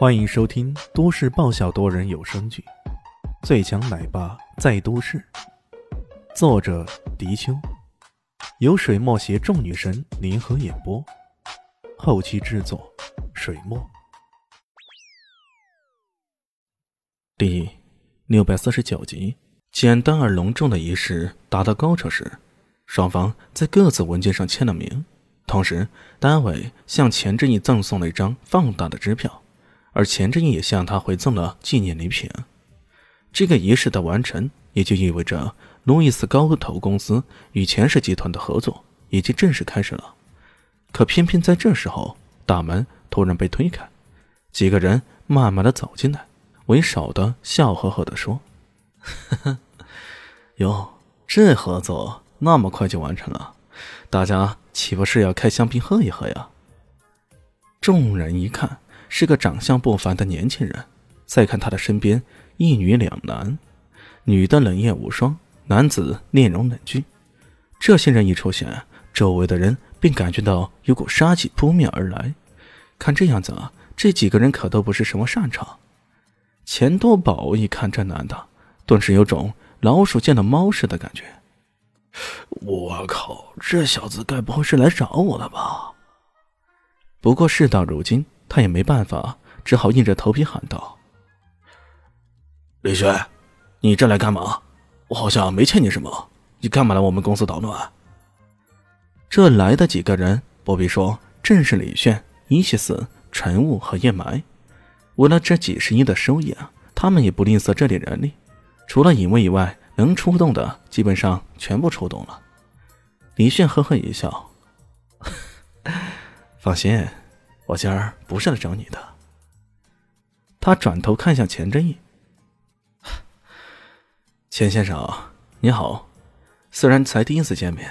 欢迎收听都市爆笑多人有声剧《最强奶爸在都市》，作者：迪秋，由水墨携众女神联合演播，后期制作：水墨。第六百四十九集，简单而隆重的仪式达到高潮时，双方在各自文件上签了名，同时单位向钱正义赠送了一张放大的支票。而钱正义也向他回赠了纪念礼品。这个仪式的完成，也就意味着路易斯高头公司与钱氏集团的合作已经正式开始了。可偏偏在这时候，大门突然被推开，几个人慢慢的走进来，为首的笑呵呵的说：“呵呵，哟，这合作那么快就完成了，大家岂不是要开香槟喝一喝呀？”众人一看。是个长相不凡的年轻人，再看他的身边一女两男，女的冷艳无双，男子面容冷峻。这些人一出现，周围的人便感觉到有股杀气扑面而来。看这样子啊，这几个人可都不是什么善茬。钱多宝一看这男的，顿时有种老鼠见了猫似的感觉。我靠，这小子该不会是来找我的吧？不过事到如今。他也没办法，只好硬着头皮喊道：“李轩，你这来干嘛？我好像没欠你什么，你干嘛来我们公司捣乱？”这来的几个人，不必说，正是李炫、伊西斯、陈雾和叶埋。为了这几十亿的收益啊，他们也不吝啬这点人力，除了尹卫以外，能出动的基本上全部出动了。李炫呵呵一笑：“ 放心。”我今儿不是来找你的。他转头看向钱正义，钱先生，你好。虽然才第一次见面，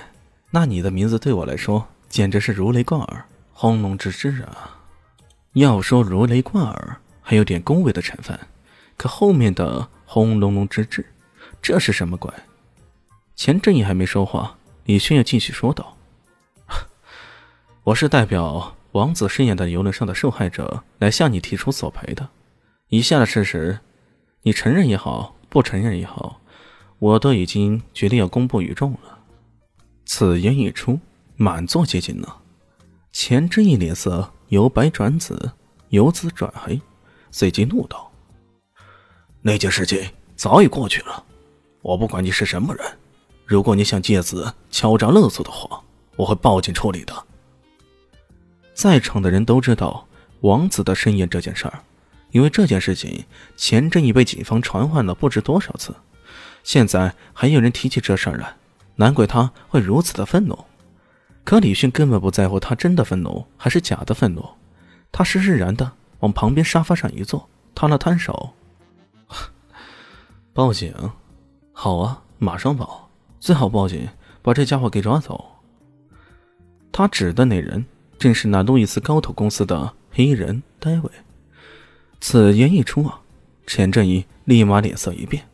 那你的名字对我来说简直是如雷贯耳、轰隆之至啊！要说如雷贯耳，还有点恭维的成分，可后面的轰隆隆之至，这是什么鬼？钱正义还没说话，李轩又继续说道：“ 我是代表。”王子饰演的游轮上的受害者来向你提出索赔的，以下的事实，你承认也好，不承认也好，我都已经决定要公布于众了。此言一出，满座皆惊了。钱之义脸色由白转紫，由紫转黑，随即怒道：“那件事情早已过去了，我不管你是什么人，如果你想借此敲诈勒索的话，我会报警处理的。”在场的人都知道王子的深夜这件事儿，因为这件事情，钱正义被警方传唤了不知多少次，现在还有人提起这事儿来，难怪他会如此的愤怒。可李迅根本不在乎他真的愤怒还是假的愤怒，他施施然的往旁边沙发上一坐，摊了摊手：“ 报警，好啊，马上报，最好报警，把这家伙给抓走。”他指的那人。正是那路易斯高头公司的黑衣人戴维。此言一出啊，钱正义立马脸色一变，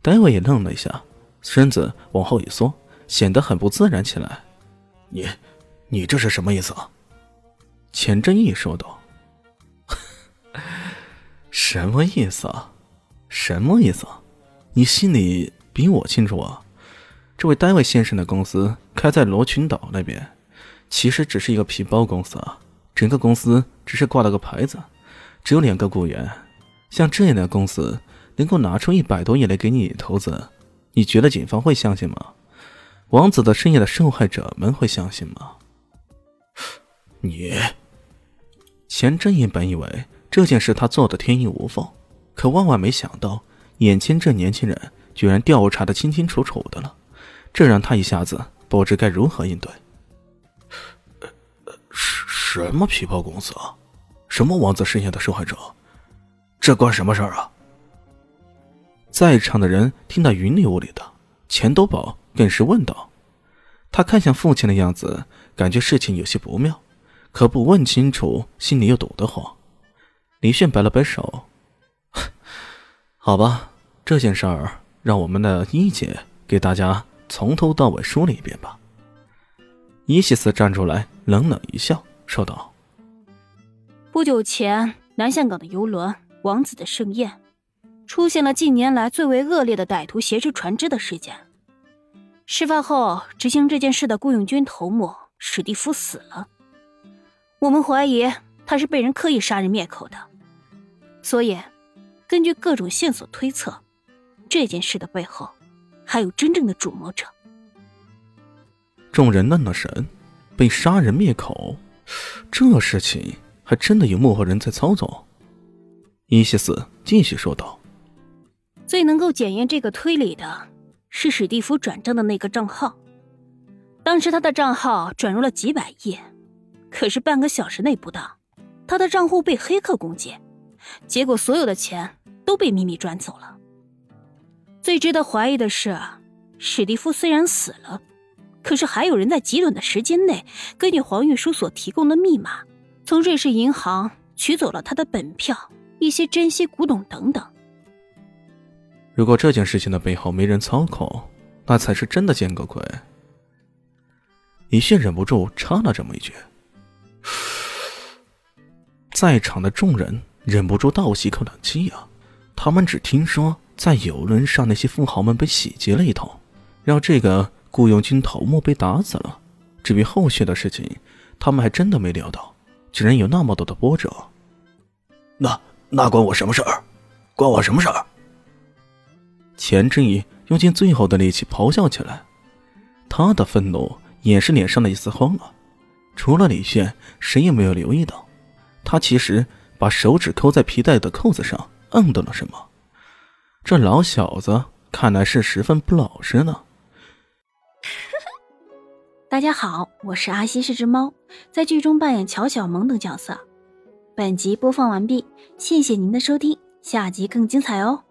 戴维也愣了一下，身子往后一缩，显得很不自然起来。你，你这是什么意思啊？钱正义说道。什么意思啊？什么意思？啊你心里比我清楚啊。这位戴维先生的公司开在罗群岛那边。其实只是一个皮包公司啊，整个公司只是挂了个牌子，只有两个雇员。像这样的公司能够拿出一百多亿来给你投资，你觉得警方会相信吗？王子的深夜的受害者们会相信吗？你，钱正义本以为这件事他做的天衣无缝，可万万没想到，眼前这年轻人居然调查的清清楚楚的了，这让他一下子不知该如何应对。什么皮包公司啊？什么王子身下的受害者？这关什么事儿啊？在场的人听得云里雾里的，钱多宝更是问道。他看向父亲的样子，感觉事情有些不妙，可不问清楚，心里又堵得慌。李炫摆了摆手：“好吧，这件事儿让我们的一姐给大家从头到尾说了一遍吧。”伊西斯站出来，冷冷一笑。说道：“不久前，南向港的游轮“王子的盛宴”出现了近年来最为恶劣的歹徒挟持船只的事件。事发后，执行这件事的雇佣军头目史蒂夫死了。我们怀疑他是被人刻意杀人灭口的，所以根据各种线索推测，这件事的背后还有真正的主谋者。众人愣了神，被杀人灭口，这事情还真的有幕后人在操纵。伊西斯继续说道：“最能够检验这个推理的。”是史蒂夫转账的那个账号，当时他的账号转入了几百亿，可是半个小时内不到，他的账户被黑客攻击，结果所有的钱都被秘密转走了。最值得怀疑的是，史蒂夫虽然死了，可是还有人在极短的时间内，根据黄玉书所提供的密码，从瑞士银行取走了他的本票、一些珍稀古董等等。如果这件事情的背后没人操控，那才是真的见个鬼。李迅忍不住插了这么一句，在场的众人忍不住倒吸口冷气啊！他们只听说在游轮上那些富豪们被洗劫了一通，让这个雇佣军头目被打死了。至于后续的事情，他们还真的没料到，竟然有那么多的波折。那那关我什么事儿？关我什么事儿？钱之义用尽最后的力气咆哮起来，他的愤怒也是脸上的一丝慌乱。除了李炫，谁也没有留意到，他其实把手指扣在皮带的扣子上，摁到了什么。这老小子看来是十分不老实呢。大家好，我是阿西，是只猫，在剧中扮演乔小萌等角色。本集播放完毕，谢谢您的收听，下集更精彩哦。